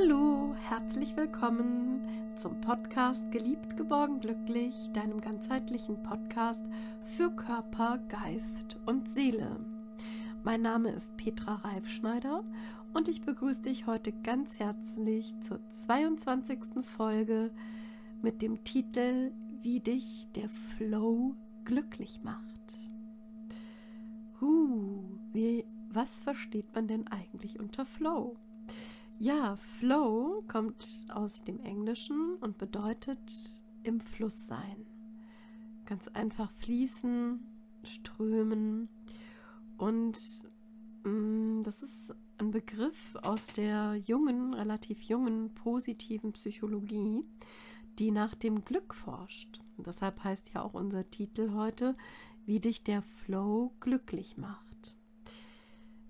Hallo, herzlich willkommen zum Podcast Geliebt, geborgen, glücklich, deinem ganzheitlichen Podcast für Körper, Geist und Seele. Mein Name ist Petra Reifschneider und ich begrüße dich heute ganz herzlich zur 22. Folge mit dem Titel Wie dich der Flow glücklich macht. Huh, wie, was versteht man denn eigentlich unter Flow? Ja, Flow kommt aus dem Englischen und bedeutet im Fluss sein. Ganz einfach fließen, strömen. Und mh, mm, das ist ein Begriff aus der jungen, relativ jungen, positiven Psychologie, die nach dem Glück forscht. Und deshalb heißt ja auch unser Titel heute, wie dich der Flow glücklich macht.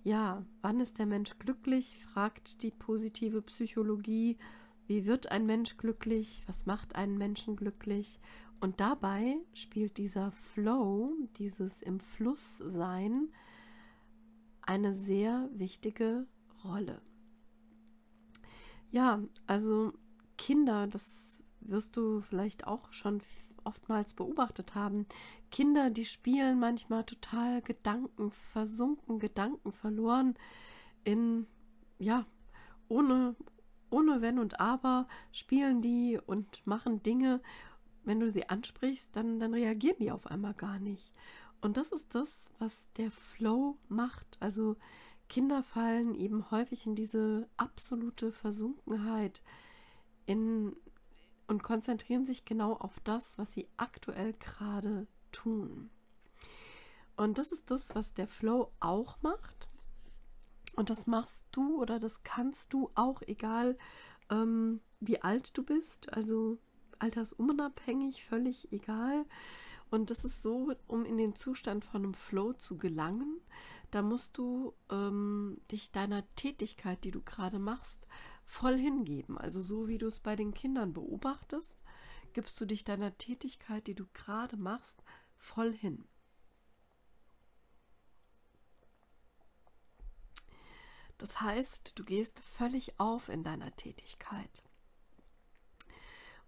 Ja, wann ist der Mensch glücklich? fragt die positive Psychologie. Wie wird ein Mensch glücklich? Was macht einen Menschen glücklich? Und dabei spielt dieser Flow, dieses im Fluss sein, eine sehr wichtige Rolle. Ja, also Kinder, das wirst du vielleicht auch schon oftmals beobachtet haben. Kinder, die spielen manchmal total Gedanken versunken, Gedanken verloren in, ja, ohne, ohne Wenn und Aber spielen die und machen Dinge. Wenn du sie ansprichst, dann, dann reagieren die auf einmal gar nicht. Und das ist das, was der Flow macht. Also Kinder fallen eben häufig in diese absolute Versunkenheit, in und konzentrieren sich genau auf das, was sie aktuell gerade tun. Und das ist das, was der Flow auch macht. Und das machst du oder das kannst du auch, egal ähm, wie alt du bist, also altersunabhängig, völlig egal. Und das ist so, um in den Zustand von einem Flow zu gelangen, da musst du ähm, dich deiner Tätigkeit, die du gerade machst, voll hingeben. Also so wie du es bei den Kindern beobachtest, gibst du dich deiner Tätigkeit, die du gerade machst, voll hin. Das heißt, du gehst völlig auf in deiner Tätigkeit.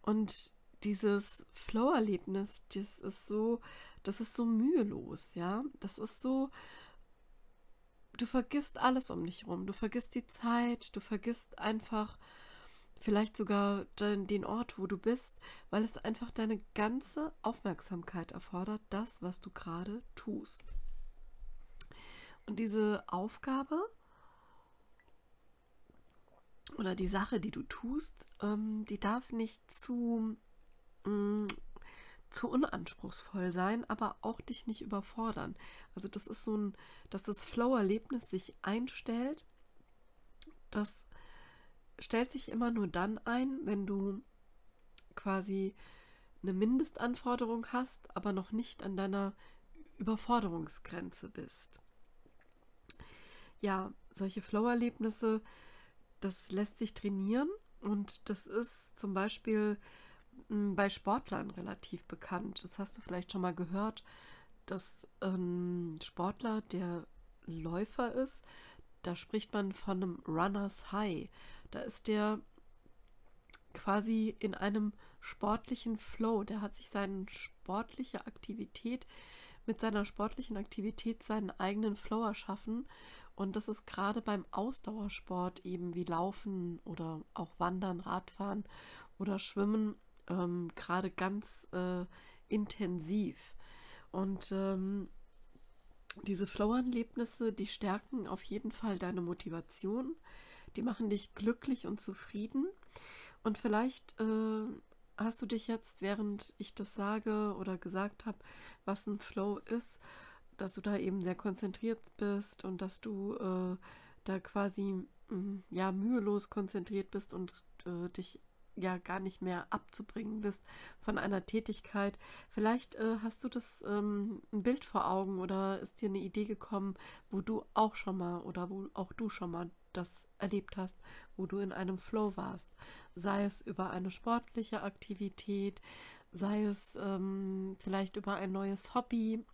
Und dieses Flow-Erlebnis, das ist so, das ist so mühelos, ja. Das ist so, du vergisst alles um dich rum. Du vergisst die Zeit, du vergisst einfach vielleicht sogar den, den Ort, wo du bist, weil es einfach deine ganze Aufmerksamkeit erfordert, das, was du gerade tust. Und diese Aufgabe oder die Sache, die du tust, ähm, die darf nicht zu mm, zu unanspruchsvoll sein, aber auch dich nicht überfordern. Also das ist so ein, dass das Flow-Erlebnis sich einstellt, das stellt sich immer nur dann ein, wenn du quasi eine Mindestanforderung hast, aber noch nicht an deiner Überforderungsgrenze bist. Ja, solche Flow-Erlebnisse, das lässt sich trainieren und das ist zum Beispiel bei Sportlern relativ bekannt. Das hast du vielleicht schon mal gehört, dass ein Sportler, der Läufer ist, da spricht man von einem Runners High. Da ist der quasi in einem sportlichen Flow. Der hat sich seine sportliche Aktivität mit seiner sportlichen Aktivität seinen eigenen Flow erschaffen. Und das ist gerade beim Ausdauersport eben wie Laufen oder auch Wandern, Radfahren oder Schwimmen ähm, gerade ganz äh, intensiv. Und ähm, diese Flow-Erlebnisse, die stärken auf jeden Fall deine Motivation, die machen dich glücklich und zufrieden. Und vielleicht äh, hast du dich jetzt, während ich das sage oder gesagt habe, was ein Flow ist, dass du da eben sehr konzentriert bist und dass du äh, da quasi mm, ja mühelos konzentriert bist und äh, dich ja gar nicht mehr abzubringen bist von einer Tätigkeit. Vielleicht äh, hast du das ähm, ein Bild vor Augen oder ist dir eine Idee gekommen, wo du auch schon mal oder wo auch du schon mal das erlebt hast, wo du in einem Flow warst. Sei es über eine sportliche Aktivität, sei es ähm, vielleicht über ein neues Hobby,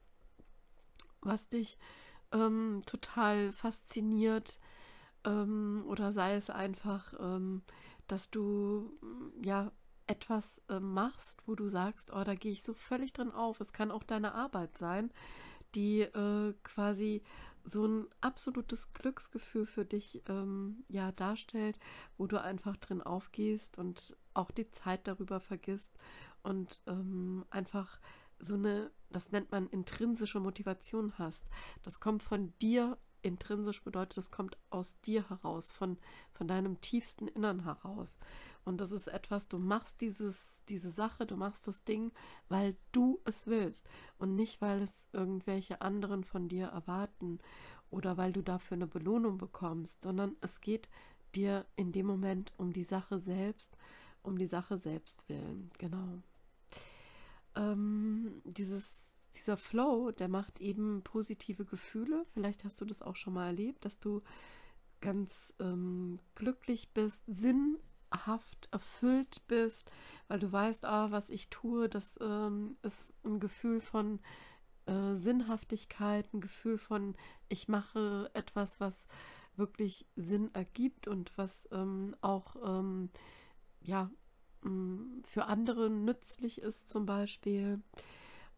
was dich ähm, total fasziniert ähm, oder sei es einfach, ähm, dass du ja etwas äh, machst, wo du sagst, oh, da gehe ich so völlig drin auf. Es kann auch deine Arbeit sein, die äh, quasi so ein absolutes Glücksgefühl für dich ähm, ja darstellt, wo du einfach drin aufgehst und auch die Zeit darüber vergisst und ähm, einfach so eine, das nennt man intrinsische Motivation hast. Das kommt von dir intrinsisch bedeutet, es kommt aus dir heraus, von, von deinem tiefsten Innern heraus. Und das ist etwas, du machst dieses, diese Sache, du machst das Ding, weil du es willst und nicht, weil es irgendwelche anderen von dir erwarten oder weil du dafür eine Belohnung bekommst, sondern es geht dir in dem Moment um die Sache selbst, um die Sache selbst willen. Genau. Ähm, dieses dieser Flow, der macht eben positive Gefühle. Vielleicht hast du das auch schon mal erlebt, dass du ganz ähm, glücklich bist, sinnhaft erfüllt bist, weil du weißt, ah, was ich tue, das ähm, ist ein Gefühl von äh, Sinnhaftigkeit, ein Gefühl von, ich mache etwas, was wirklich Sinn ergibt und was ähm, auch ähm, ja, für andere nützlich ist zum Beispiel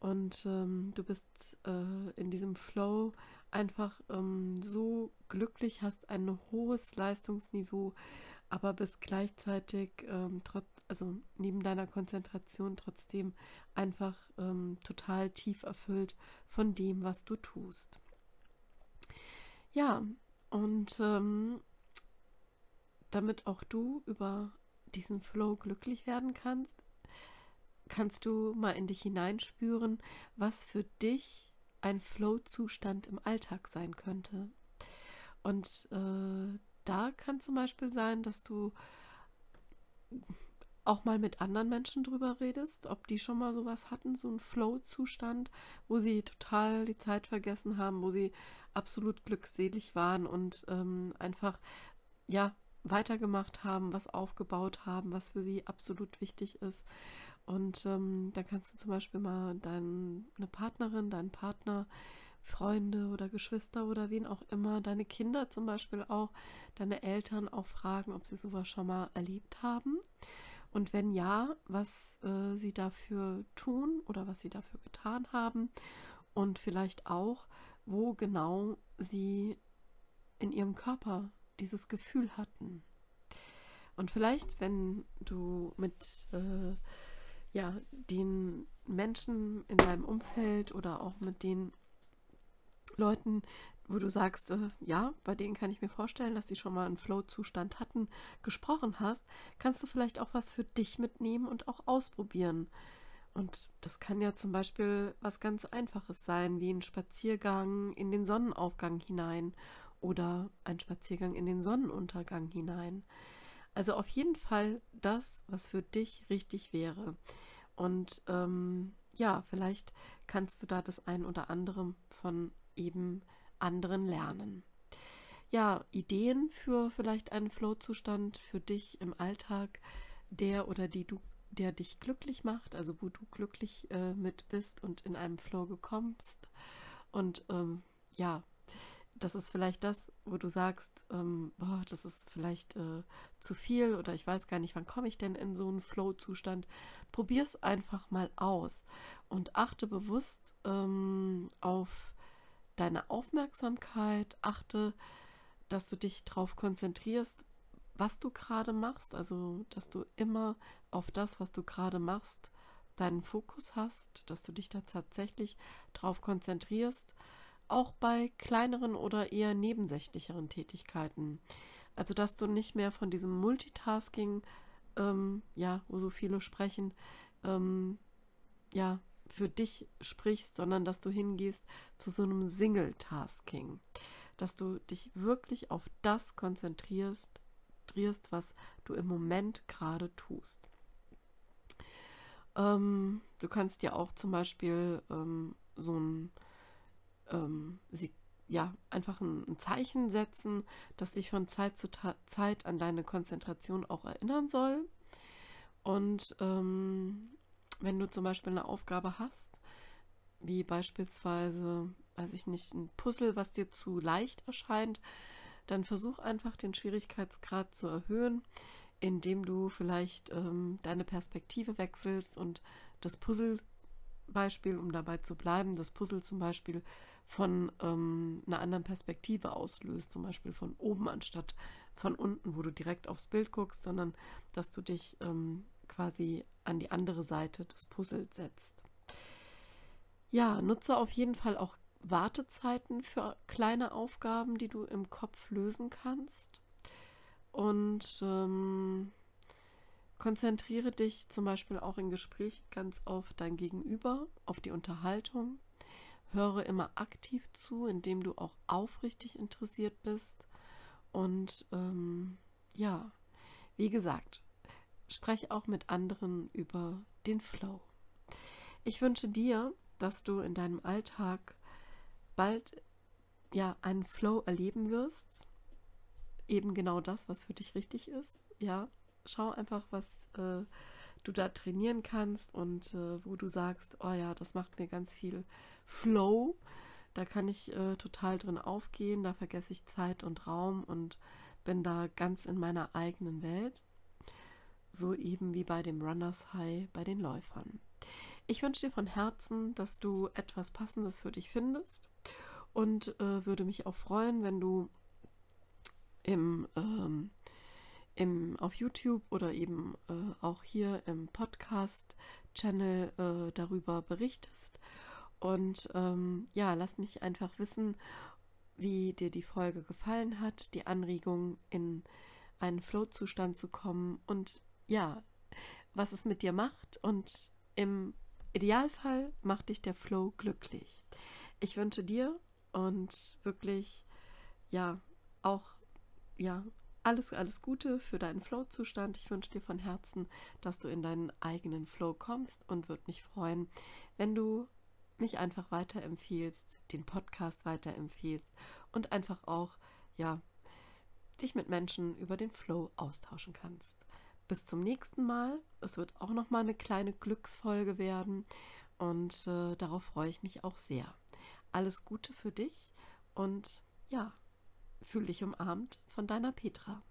und ähm, du bist äh, in diesem Flow einfach ähm, so glücklich, hast ein hohes Leistungsniveau, aber bist gleichzeitig ähm, trotz, also neben deiner Konzentration trotzdem einfach ähm, total tief erfüllt von dem, was du tust. Ja, und ähm, damit auch du über diesen Flow glücklich werden kannst, kannst du mal in dich hineinspüren, was für dich ein Flow-Zustand im Alltag sein könnte. Und äh, da kann zum Beispiel sein, dass du auch mal mit anderen Menschen drüber redest, ob die schon mal sowas hatten, so einen Flow-Zustand, wo sie total die Zeit vergessen haben, wo sie absolut glückselig waren und ähm, einfach, ja, weitergemacht haben, was aufgebaut haben, was für sie absolut wichtig ist. Und ähm, dann kannst du zum Beispiel mal deine Partnerin, deinen Partner, Freunde oder Geschwister oder wen auch immer, deine Kinder zum Beispiel auch, deine Eltern auch fragen, ob sie sowas schon mal erlebt haben. Und wenn ja, was äh, sie dafür tun oder was sie dafür getan haben. Und vielleicht auch, wo genau sie in ihrem Körper dieses Gefühl hatten. Und vielleicht, wenn du mit äh, ja, den Menschen in deinem Umfeld oder auch mit den Leuten, wo du sagst, äh, ja, bei denen kann ich mir vorstellen, dass sie schon mal einen Flow-Zustand hatten, gesprochen hast, kannst du vielleicht auch was für dich mitnehmen und auch ausprobieren. Und das kann ja zum Beispiel was ganz Einfaches sein, wie ein Spaziergang in den Sonnenaufgang hinein oder ein Spaziergang in den Sonnenuntergang hinein. Also auf jeden Fall das, was für dich richtig wäre. Und ähm, ja, vielleicht kannst du da das ein oder andere von eben anderen lernen. Ja, Ideen für vielleicht einen Flow-Zustand für dich im Alltag, der oder die du, der dich glücklich macht, also wo du glücklich äh, mit bist und in einem Flow gekommst. Und ähm, ja, das ist vielleicht das, wo du sagst, ähm, boah, das ist vielleicht äh, zu viel oder ich weiß gar nicht, wann komme ich denn in so einen Flow-Zustand. Probier es einfach mal aus und achte bewusst ähm, auf deine Aufmerksamkeit, achte, dass du dich darauf konzentrierst, was du gerade machst, also dass du immer auf das, was du gerade machst, deinen Fokus hast, dass du dich da tatsächlich darauf konzentrierst auch bei kleineren oder eher nebensächlicheren Tätigkeiten. Also dass du nicht mehr von diesem Multitasking, ähm, ja, wo so viele sprechen, ähm, ja, für dich sprichst, sondern dass du hingehst zu so einem Single-Tasking. Dass du dich wirklich auf das konzentrierst, was du im Moment gerade tust. Ähm, du kannst dir auch zum Beispiel ähm, so ein ähm, sie ja einfach ein, ein, Zeichen setzen, das dich von Zeit zu Ta Zeit an deine Konzentration auch erinnern soll. Und ähm, wenn du zum Beispiel eine Aufgabe hast, wie beispielsweise, weiß ich nicht, ein Puzzle, was dir zu leicht erscheint, dann versuch einfach den Schwierigkeitsgrad zu erhöhen, indem du vielleicht ähm, deine Perspektive wechselst und das Puzzlebeispiel, um dabei zu bleiben, das Puzzle zum Beispiel von ähm, einer anderen Perspektive auslöst, zum Beispiel von oben anstatt von unten, wo du direkt aufs Bild guckst, sondern dass du dich ähm, quasi an die andere Seite des Puzzles setzt. Ja, nutze auf jeden Fall auch Wartezeiten für kleine Aufgaben, die du im Kopf lösen kannst. Und ähm, konzentriere dich zum Beispiel auch in Gesprächen ganz auf dein Gegenüber, auf die Unterhaltung. Höre immer aktiv zu, indem du auch aufrichtig interessiert bist. Und ähm, ja, wie gesagt, spreche auch mit anderen über den Flow. Ich wünsche dir, dass du in deinem Alltag bald ja einen Flow erleben wirst. Eben genau das, was für dich richtig ist. Ja, schau einfach, was äh, du da trainieren kannst und äh, wo du sagst, oh ja, das macht mir ganz viel Flow. Da kann ich äh, total drin aufgehen, da vergesse ich Zeit und Raum und bin da ganz in meiner eigenen Welt. So eben wie bei dem Runners High bei den Läufern. Ich wünsche dir von Herzen, dass du etwas Passendes für dich findest und äh, würde mich auch freuen, wenn du im, ähm, im, auf YouTube oder eben äh, auch hier im Podcast-Channel äh, darüber berichtest. Und ähm, ja, lass mich einfach wissen, wie dir die Folge gefallen hat, die Anregung in einen Flow-Zustand zu kommen und ja, was es mit dir macht und im Idealfall macht dich der Flow glücklich. Ich wünsche dir und wirklich, ja, auch, ja, alles, alles Gute für deinen Flow-Zustand. Ich wünsche dir von Herzen, dass du in deinen eigenen Flow kommst und würde mich freuen, wenn du mich einfach weiterempfiehlst, den Podcast weiterempfiehlst und einfach auch, ja, dich mit Menschen über den Flow austauschen kannst. Bis zum nächsten Mal. Es wird auch noch mal eine kleine Glücksfolge werden und äh, darauf freue ich mich auch sehr. Alles Gute für dich und ja, fühl dich umarmt von deiner Petra.